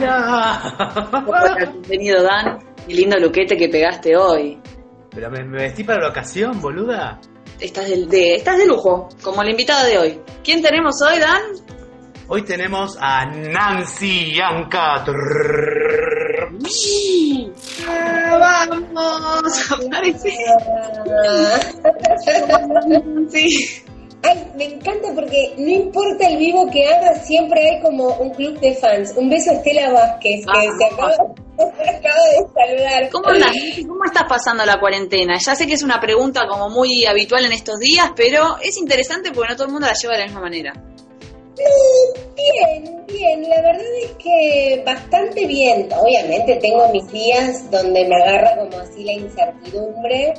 Hola. Bienvenido, Dan. Qué lindo luquete que pegaste hoy. Pero me, me vestí para la ocasión, boluda. Estás de, de- estás de lujo, como la invitada de hoy. ¿Quién tenemos hoy, Dan? Hoy tenemos a Nancy Yanka. Ah, ¡Vamos! Aparece. Ay, me encanta porque no importa el vivo que haga, siempre hay como un club de fans. Un beso a Estela Vázquez, que Ah. se acaba, acaba de saludar. ¿Cómo andas? ¿Cómo estás pasando la cuarentena? Ya sé que es una pregunta como muy habitual en estos días, pero es interesante porque no todo el mundo la lleva de la misma manera. Bien, bien, la verdad es que bastante bien. Obviamente tengo mis días donde me agarra como así la incertidumbre.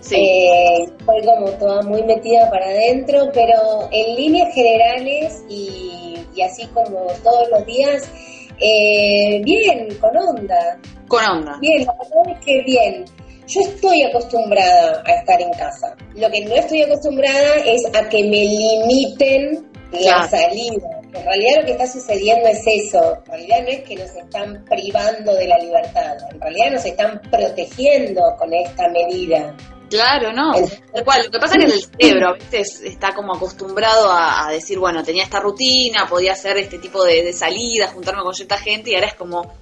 Sí. Eh, estoy como toda muy metida para adentro, pero en líneas generales y, y así como todos los días, eh, bien, con onda. Con onda. Bien, la verdad es que bien. Yo estoy acostumbrada a estar en casa. Lo que no estoy acostumbrada es a que me limiten la Claro. salida. En realidad lo que está sucediendo es eso. En realidad no es que nos están privando de la libertad. En realidad nos están protegiendo con esta medida. Claro, no. Tal cual. Lo que pasa es que el cerebro a veces está como acostumbrado a, a decir, bueno, tenía esta rutina, podía hacer este tipo de, de salidas, juntarme con cierta gente, y ahora es como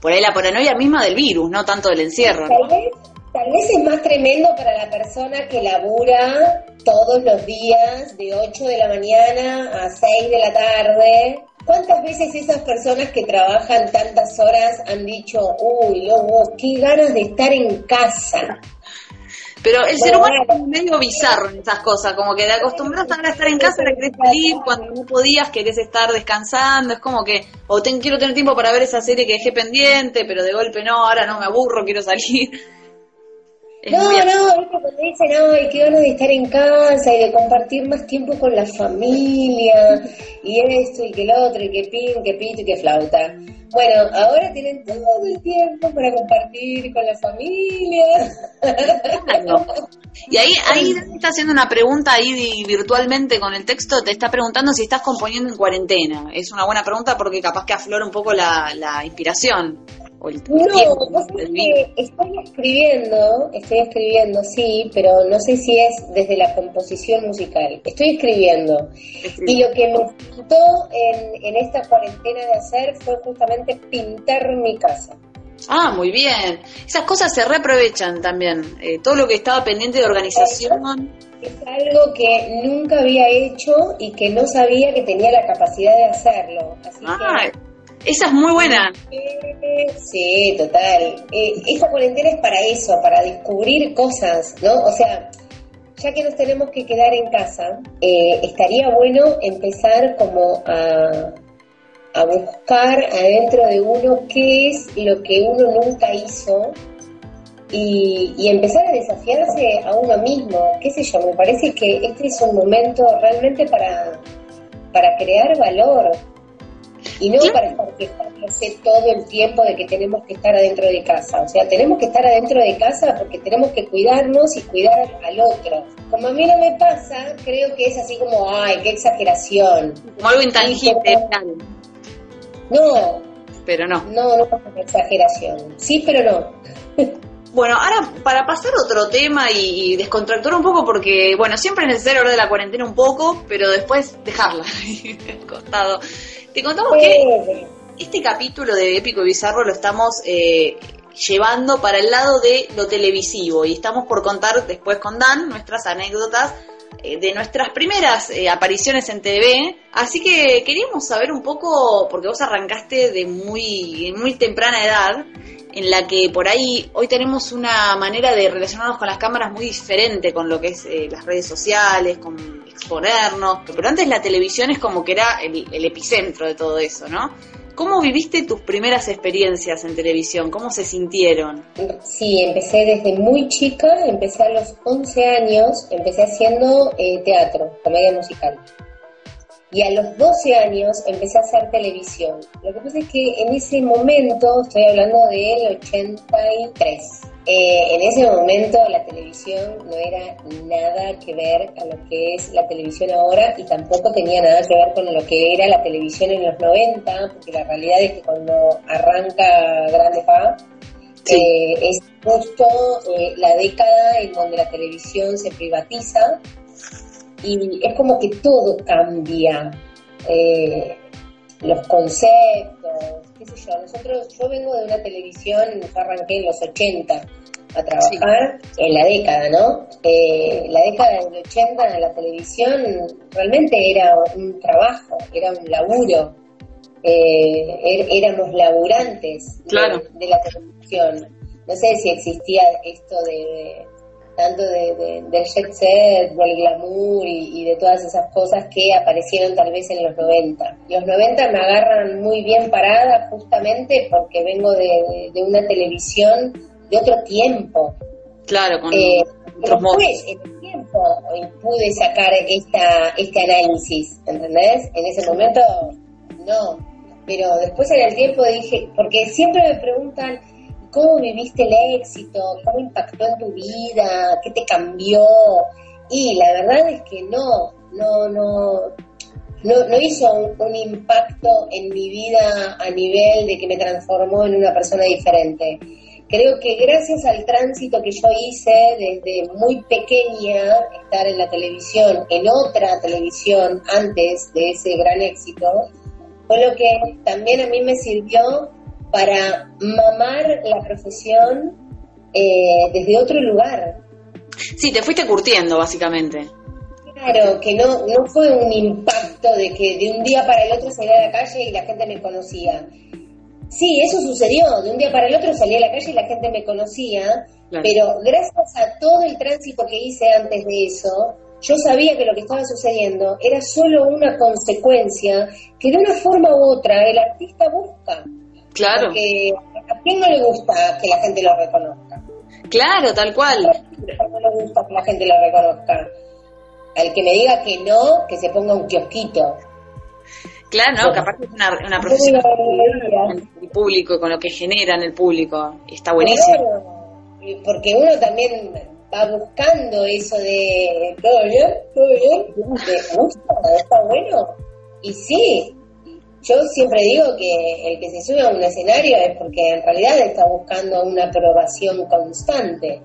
por ahí la paranoia misma del virus, no tanto del encierro. Tal vez, tal vez es más tremendo para la persona que labura todos los días de 8 de la mañana a 6 de la tarde. ¿Cuántas veces esas personas que trabajan tantas horas han dicho, uy, lobo, qué ganas de estar en casa? Pero el ser humano es medio bizarro en esas cosas, como que te acostumbras ahora a estar en casa, ahora querés salir, cuando no podías querés estar descansando, es como que, o ten- quiero tener tiempo para ver esa serie que dejé pendiente, pero de golpe no, ahora no me aburro, quiero salir. Es No, no, viste cuando dicen, ay, qué ganas de estar en casa y de compartir más tiempo con la familia, y esto y que el otro, y que pin, que pito y que flauta. Bueno, ahora tienen todo el tiempo para compartir con la familia. Claro. Y ahí, ahí está haciendo una pregunta ahí virtualmente con el texto, te está preguntando si estás componiendo en cuarentena. Es una buena pregunta porque capaz que aflora un poco la, la inspiración. O el, el No, tiempo, que estoy escribiendo, estoy escribiendo, sí, pero no sé si es desde la composición musical. Estoy escribiendo. Y lo que me faltó en, en esta cuarentena de hacer fue justamente pintar mi casa. Ah, muy bien. Esas cosas se reaprovechan también. Eh, todo lo que estaba pendiente de organización. Es algo que nunca había hecho y que no sabía que tenía la capacidad de hacerlo. Así Ah, esa es muy buena. sí, total. Eh, esta cuarentena es para eso, para descubrir cosas, ¿no? O sea, ya que nos tenemos que quedar en casa, eh, estaría bueno empezar como a, a buscar adentro de uno qué es lo que uno nunca hizo y, y empezar a desafiarse a uno mismo. ¿Qué sé yo? Me parece que este es un momento realmente para, para crear valor y no Claro. para estar quejándose todo el tiempo de que tenemos que estar adentro de casa. O sea, tenemos que estar adentro de casa porque tenemos que cuidarnos y cuidar al, otro. Como a mí no me pasa, creo que es así como, ay, qué exageración. Como algo intangible, Sí. No, pero no. no, no es una exageración. Sí, pero no. Bueno, ahora para pasar a otro tema y, y descontracturar un poco, porque, bueno, siempre es necesario hablar de la cuarentena un poco, pero después dejarla al costado. Te contamos que este capítulo de Épico y Bizarro lo estamos eh, llevando para el lado de lo televisivo y estamos por contar después con Dan nuestras anécdotas eh, de nuestras primeras eh, apariciones en TV. Así que queríamos saber un poco, porque vos arrancaste de muy, muy temprana edad, en la que por ahí hoy tenemos una manera de relacionarnos con las cámaras muy diferente con lo que es eh, las redes sociales, con exponernos, pero antes la televisión es como que era el, epicentro de todo eso, ¿no? ¿Cómo viviste tus primeras experiencias en televisión? ¿Cómo se sintieron? Sí, empecé desde muy chica, empecé a los 11 años, empecé haciendo eh, teatro, comedia musical. Y a los 12 años empecé a hacer televisión. Lo que pasa es que en ese momento, estoy hablando del 83, eh, en ese momento la televisión no era nada que ver a lo que es la televisión ahora y tampoco tenía nada que ver con lo que era la televisión en los 90, porque la realidad es que cuando arranca Grande Pa, eh, es justo eh, la década en donde la televisión se privatiza y es como que todo cambia. los conceptos, qué sé yo, nosotros, yo vengo de una televisión, yo arranqué en los 80, a trabajar en la década, ¿no? Eh, la década del 80 la televisión realmente era un trabajo, era un laburo. Eh, er, éramos laburantes de, la televisión. No sé si existía esto de, tanto de, del jet set, del glamour y, de todas esas cosas que aparecieron tal vez en los 90. Los 90 me agarran muy bien parada justamente porque vengo de, de una televisión de otro tiempo. Claro, con eh, después, en el tiempo, pude sacar esta, este análisis, ¿entendés? En ese momento, no. Pero después en el tiempo dije, porque siempre me preguntan, ¿cómo viviste el éxito? ¿Cómo impactó en tu vida? ¿Qué te cambió? Y la verdad es que no, no, no, no, no hizo un, un, impacto en mi vida a nivel de que me transformó en una persona diferente. Creo que gracias al tránsito que yo hice desde muy pequeña, estar en la televisión, en otra televisión antes de ese gran éxito, fue lo que también a mí me sirvió para mamar la profesión eh, desde otro lugar. Sí, te fuiste curtiendo, básicamente. Claro, que no, no fue un impacto de que de un día para el otro salía a la calle y la gente me conocía. Sí, eso sucedió. De un día para el otro salí a la calle y la gente me conocía, pero gracias a todo el tránsito que hice antes de eso, yo sabía que lo que estaba sucediendo era solo una consecuencia que de una forma u otra el artista busca. Claro. Porque a quién no le gusta que la gente lo reconozca. Claro, tal cual. A no le gusta que la gente lo reconozca. Al que me diga que no, que se ponga un kiosquito. Claro, no, que aparte es una, una profesión con el público, con lo que genera en el público. Está buenísimo. porque uno también va buscando eso de todo bien, todo bien, de gusta, está bueno. Y sí, yo siempre digo que el que se sube a un escenario es porque en realidad está buscando una aprobación constante.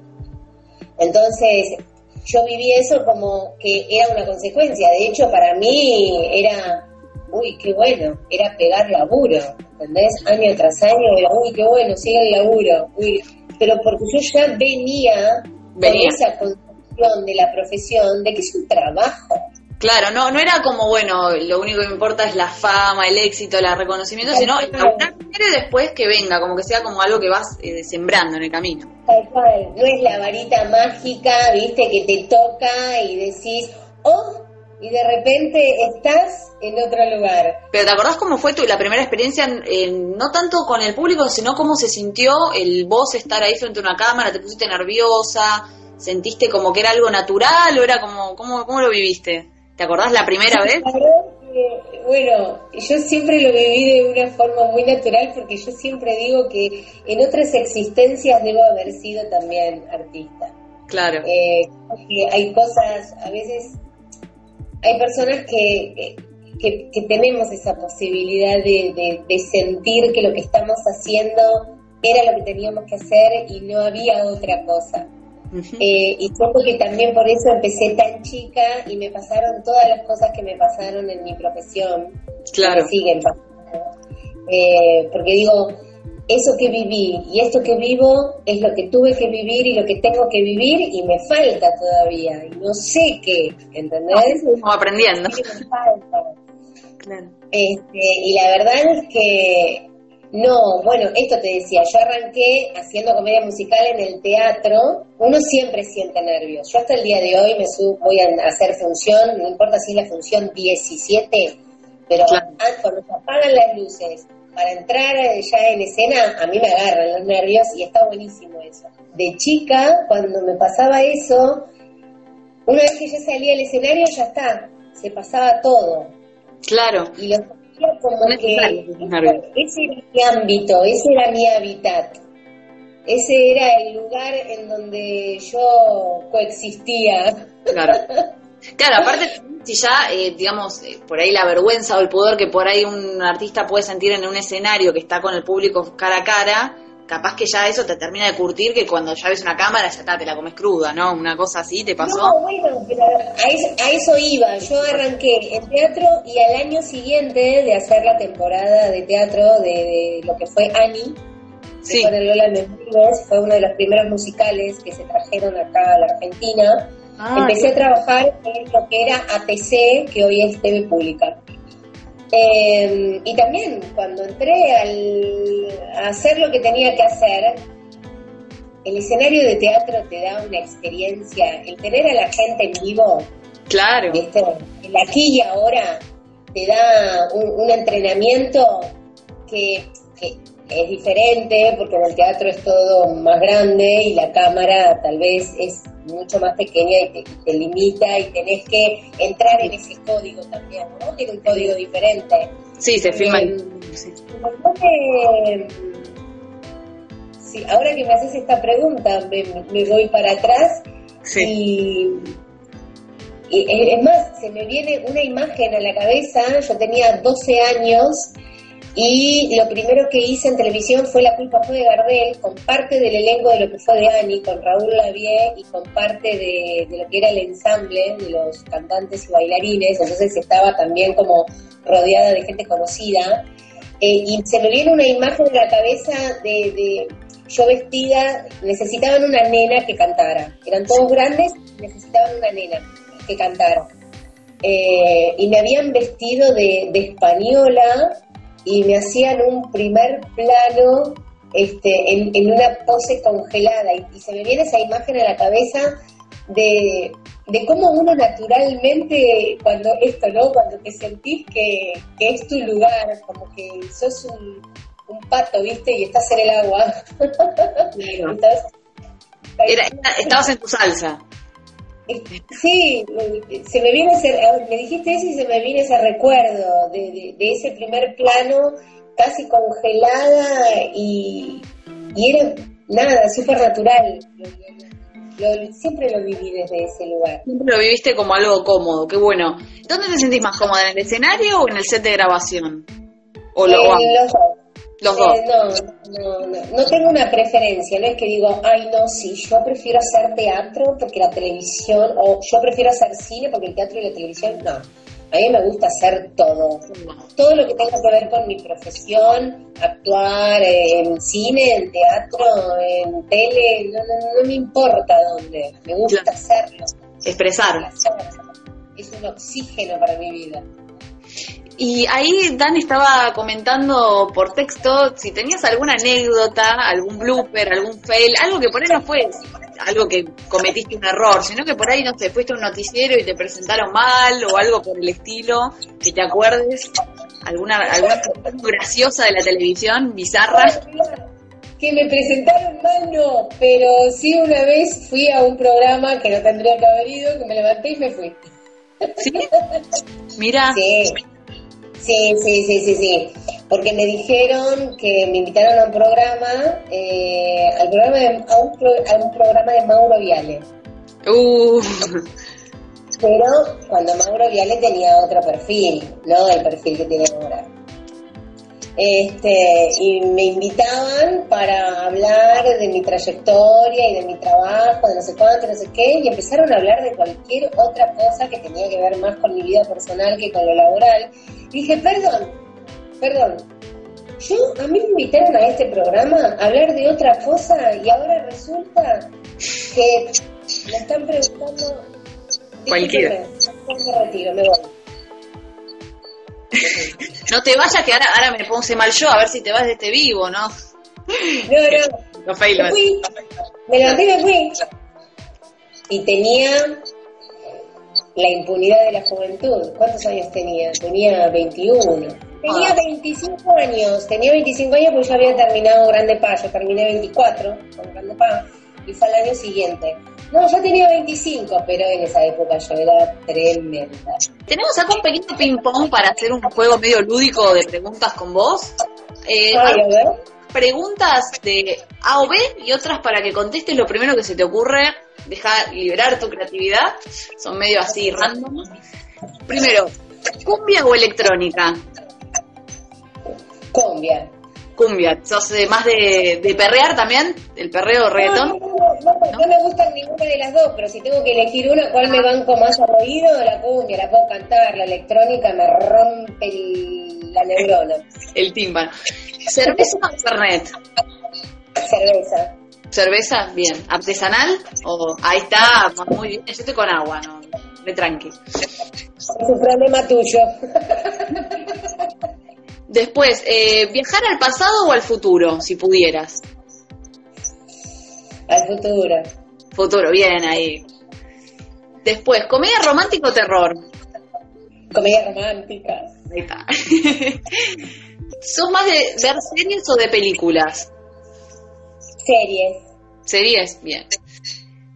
Entonces, yo viví eso como que era una consecuencia. De hecho, para mí era uy, qué bueno, era pegar laburo, ¿entendés? Año tras año era, uy, qué bueno, sigue el laburo, uy, pero porque yo ya venía, venía. con esa concepción de la profesión de que es un trabajo. Claro, no, no era como, bueno, lo único que me importa es la fama, el éxito, el reconocimiento, sino quiere después que venga, como que sea como algo que vas eh, sembrando en el camino. Tal cual, no es la varita mágica, viste, que te toca y decís, oh, y de repente estás en otro lugar. Pero ¿te acordás cómo fue tu, la primera experiencia, no tanto con el público, sino cómo se sintió el vos estar ahí frente a una cámara? ¿Te pusiste nerviosa? ¿Sentiste como que era algo natural o era como, cómo, cómo lo viviste? ¿Te acordás la primera vez? bueno, yo siempre lo viví de una forma muy natural porque yo siempre digo que en otras existencias debo haber sido también artista. Claro. Eh, hay cosas, a veces hay personas que, que, tenemos esa posibilidad de, de, sentir que lo que estamos haciendo era lo que teníamos que hacer y no había otra cosa. Eh, y creo que también por eso empecé tan chica y me pasaron todas las cosas que me pasaron en mi profesión. Claro. Que siguen pasando. Eh, porque digo, eso que viví y esto que vivo es lo que tuve que vivir y lo que tengo que vivir y me falta todavía y no sé qué, ¿entendés? Estamos aprendiendo. Este, y la verdad es que no, bueno, esto te decía, yo arranqué haciendo comedia musical en el teatro, uno siempre siente nervios. Yo hasta el día de hoy me subo, voy a hacer función, no importa si es la función 17, pero cuando se apagan las luces para entrar ya en escena, a mí me agarran los nervios y está buenísimo eso. De chica, cuando me pasaba eso, una vez que ya salía al escenario, ya está, se pasaba todo. Claro. Y como que ese era mi ámbito, ese era mi hábitat. ese era el lugar en donde yo coexistía. Claro. Claro, aparte, si ya, eh, digamos, eh, por ahí la vergüenza o el pudor que por ahí un artista puede sentir en un escenario que está con el público cara a cara, capaz que ya eso te termina de curtir que cuando ya ves una cámara ya está, te la comes cruda, ¿no? Una cosa así, ¿te pasó? No, bueno, pero a eso, a eso iba. Yo arranqué en teatro y al año siguiente de hacer la temporada de teatro de, de lo que fue Annie, Sí. con el Lola Mendigos, fue uno de los primeros musicales que se trajeron acá a la Argentina. Ah, Empecé a trabajar en lo que era ATC, que hoy es TV Pública. Eh, y también cuando entré al, a hacer lo que tenía que hacer, el escenario de teatro te da una experiencia, el tener a la gente en vivo, Claro. ¿viste? el aquí y ahora, te da un, un entrenamiento que, que es diferente, porque en el teatro es todo más grande y la cámara tal vez es mucho más pequeña y te, te limita y tenés que entrar en ese código también, ¿no? Tiene un código diferente. Sí, se filma. Eh, de- Sí, ahora que me haces esta pregunta, me, me voy para atrás Sí. y, y es es más, se me viene una imagen a la cabeza, yo tenía 12 años y lo primero que hice en televisión fue La culpa fue de Gardel, con parte del elenco de lo que fue de Annie, con Raúl Lavie y con parte de, lo que era el ensamble de los cantantes y bailarines, entonces estaba también como rodeada de gente conocida. Eh, y se me viene una imagen en la cabeza de, de yo vestida, necesitaban una nena que cantara. Eran todos grandes, necesitaban una nena que cantara. Eh, y me habían vestido de española y me hacían un primer plano este, en, en una pose congelada. Y, y se me viene esa imagen a la cabeza de, de cómo uno naturalmente, cuando esto, ¿no? Cuando te sentís que, que es tu lugar, como que sos un, un pato, ¿viste? Y estás en el agua. Estás- Era- era- estabas en tu salsa. Sí, se me viene ese, me dijiste eso y se me viene ese recuerdo de, de- de ese primer plano casi congelada y, y era nada, súper natural. Lo- lo- siempre lo viví desde ese lugar. Siempre lo viviste como algo cómodo, qué bueno. ¿Dónde te sentís más cómoda, en el escenario o en el set de grabación? O lo, Eh, o los dos. Los Eh, dos. no, no, no, no tengo una preferencia, no es que digo, ay no, sí, yo prefiero hacer teatro porque la televisión, o yo prefiero hacer cine porque el teatro y la televisión, no. A mí me gusta hacer todo, todo lo que tenga que ver con mi profesión, actuar eh, en cine, en teatro, en tele, no, no, no me importa dónde, me gusta Claro. hacerlo. Expresar. Es un oxígeno para mi vida. Y ahí Dan estaba comentando por texto si tenías alguna anécdota, algún blooper, algún fail, algo que por ahí no fue algo que cometiste un error, sino que por ahí, no sé, fuiste a un noticiero y te presentaron mal o algo por el estilo, que te acuerdes, alguna, alguna graciosa de la televisión, bizarra. Que me presentaron mal, no, pero sí una vez fui a un programa que no tendría que haber ido, que me levanté y me fui. ¿Sí? Mira, Sí, sí, sí, sí, sí, sí. Porque me dijeron que me invitaron a un programa, eh, al programa de- a, un pro- a un programa de Mauro Viale. uh, Pero cuando Mauro Viale tenía otro perfil, no el perfil que tiene ahora. Este, y me invitaban para hablar de mi trayectoria y de mi trabajo, de no sé cuánto, no sé qué, y empezaron a hablar de cualquier otra cosa que tenía que ver más con mi vida personal que con lo laboral. Y dije, perdón, perdón, yo a mí me invitaron a este programa a hablar de otra cosa y ahora resulta que me están preguntando... Cualquiera. Me retiro, me voy. No te vayas que ahora, ahora me puse mal yo, a ver si te vas de este vivo, ¿no? No, no, No fail, me fui, me levanté y me fui. Y tenía la impunidad de la juventud. ¿Cuántos años tenía? Tenía 21. Tenía Ah. 25 años, tenía 25 años porque yo había terminado Grande Paz, yo terminé 24 con Grande Paz y fue al año siguiente. No, yo tenía 25, pero en esa época yo era tremenda. Tenemos acá un pequeño ping-pong para hacer un juego medio lúdico de preguntas con vos. Eh, preguntas de A o B y otras para que contestes lo primero que se te ocurre. Deja liberar tu creatividad. Son medio así random. Primero, ¿cumbia o electrónica? Cumbia. Cumbia. ¿Sos eh, más de, de perrear también? ¿El perreo reggaetón? no, no, no, no me gustan ninguna de las dos, pero si tengo que elegir una, ¿cuál me banco más al oído? La cumbia, la puedo cantar, la electrónica me rompe el- la neurona. El tímpano. ¿Cerveza o Fernet? Cerveza. ¿Cerveza? Bien. ¿Artesanal? O ahí está, muy bien. Yo estoy con agua, no, de tranqui. Es un problema tuyo. Después, eh, ¿viajar al pasado o al futuro, si pudieras? al futuro. Futuro, bien ahí. Después, ¿comedia romántica o terror? Comedia romántica. Ahí está. ¿Sos más de ver series o de películas? Series. Series, bien.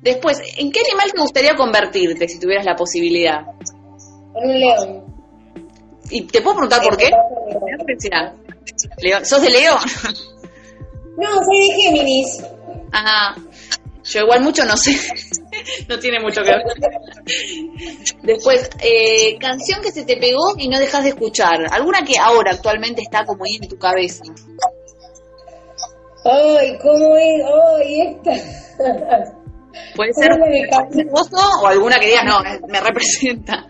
Después, ¿en qué animal te gustaría convertirte si tuvieras la posibilidad? Con un león. Y te puedo preguntar por qué. ¿Sos de Leo? No, soy de Géminis. Ajá. Yo igual mucho no sé. no tiene mucho que ver. Después, eh, canción que se te pegó y no dejas de escuchar. ¿Alguna que ahora actualmente está como ahí en tu cabeza? Ay, ¿cómo es? Ay, esta. Puede ser o alguna que digas, no, me representa.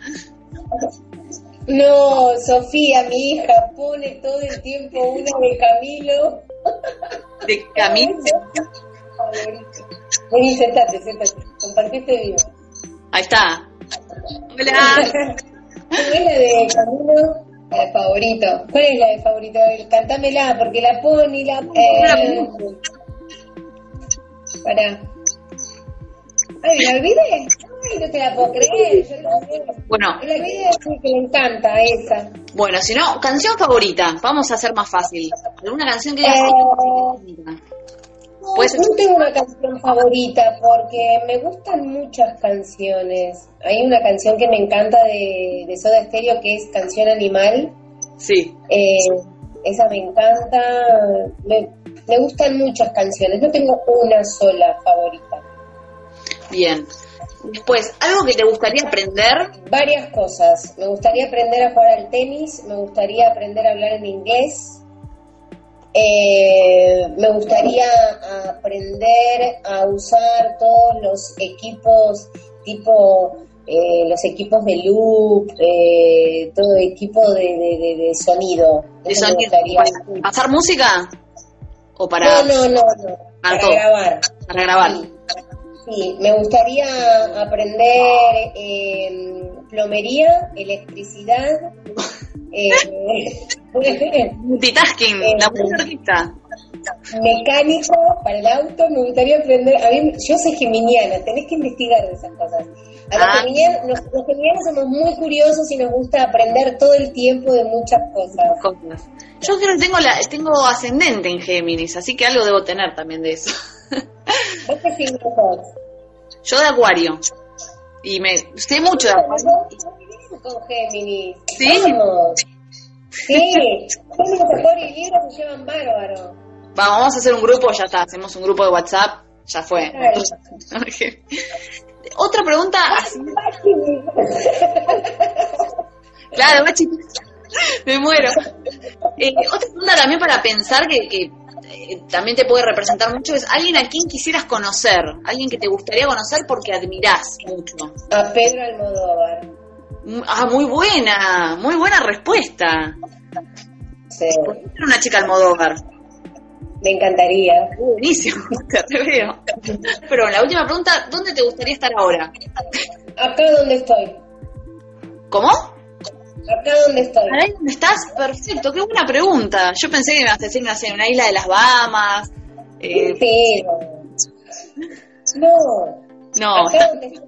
No, Sofía, mi hija, pone todo el tiempo una de Camilo. De Camilo. Vení, sentate, sentate. Compartiste vivo. Ahí está. Hola. ¿Cómo es la de Camilo? La de favorito. ¿Cuál es la de favorito? A ver, Cantámela, porque la pone y la... Eh, pará. Ay, ¿la olvidé? No te la puedo creer. Yo la. Bueno, La sí, que le encanta esa. bueno, si no, canción favorita. Vamos a hacer más fácil. ¿Alguna canción que digas? Eh, ser- No tengo una canción favorita porque me gustan muchas canciones. Hay una canción que me encanta de, de Soda Stereo que es Canción Animal. Sí. Eh, esa me encanta. Me, me gustan muchas canciones. No tengo una sola favorita. Bien. Después, ¿algo que te gustaría aprender? Varias cosas. Me gustaría aprender a jugar al tenis. Me gustaría aprender a hablar en inglés. Eh, me gustaría aprender a usar todos los equipos tipo eh, los equipos de loop, eh, todo equipo de, de- de- de sonido. ¿De Eso me sonido? gustaría. ¿Para ¿Pasar música? ¿O para, No, no, no, no. Para grabar. para grabar? Sí, me gustaría aprender eh, plomería, electricidad, eh, Multitasking, Eh, la mujer mecánico para el auto. Me gustaría aprender. A mí, yo soy geminiana, tenés que investigar de esas cosas. Los, Ah. los, somos muy curiosos y nos gusta aprender todo el tiempo de muchas cosas. Cosas. Yo creo que tengo, la, tengo ascendente en Géminis, así que algo debo tener también de eso. ¿Vos qué signo sos? Yo de Acuario. Y me sé mucho de Acuario. con Géminis. ¿Sí? Vamos. Sí, Géminis, Acuario y Libra se llevan bárbaro. Va, vamos a hacer un grupo, ya está. Hacemos un grupo de WhatsApp, ya fue. Otra pregunta. Claro, Bachi. Me muero. Eh, otra pregunta también para pensar que, que, eh, también te puede representar mucho es alguien a quien quisieras conocer, alguien que te gustaría conocer porque admirás mucho. A Pedro Almodóvar. Mm, Ah, muy buena, muy buena respuesta. Sí, Era una chica Almodóvar. Me encantaría. Buenísimo, te veo. Pero la última pregunta, ¿dónde te gustaría estar ahora? Acá donde estoy. ¿Cómo? Acá donde estoy. Ahí donde estás, perfecto, qué buena pregunta. Yo pensé que me ibas a decir, no sé, una isla de las Bahamas. eh, Pero. No. no, Acá donde estoy.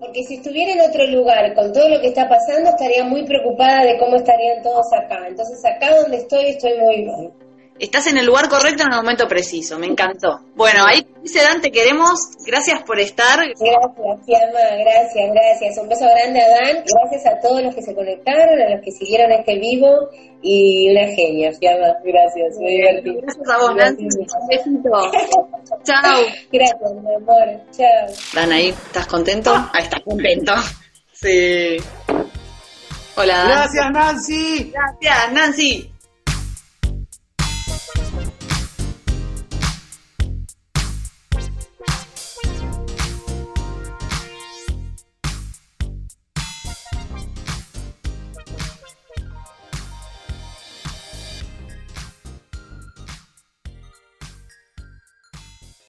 Porque si estuviera en otro lugar con todo lo que está pasando, estaría muy preocupada de cómo estarían todos acá. Entonces, acá donde estoy, estoy muy bien. Estás en el lugar correcto en el momento preciso, me encantó. Bueno, ahí dice Dan, te queremos. Gracias por estar. Gracias, Fiamma, gracias, gracias. Un beso grande a Dan. Gracias a todos los que se conectaron, a los que siguieron este vivo. Y una genia, Fiamma. Gracias, muy divertido. Gracias a vos, Nancy. Un besito. Chao. Gracias, mi amor. Chao. Dan, ahí, ¿estás contento? Ahí estás contento. Sí. Hola. Dan. Gracias, Nancy. Gracias, Nancy.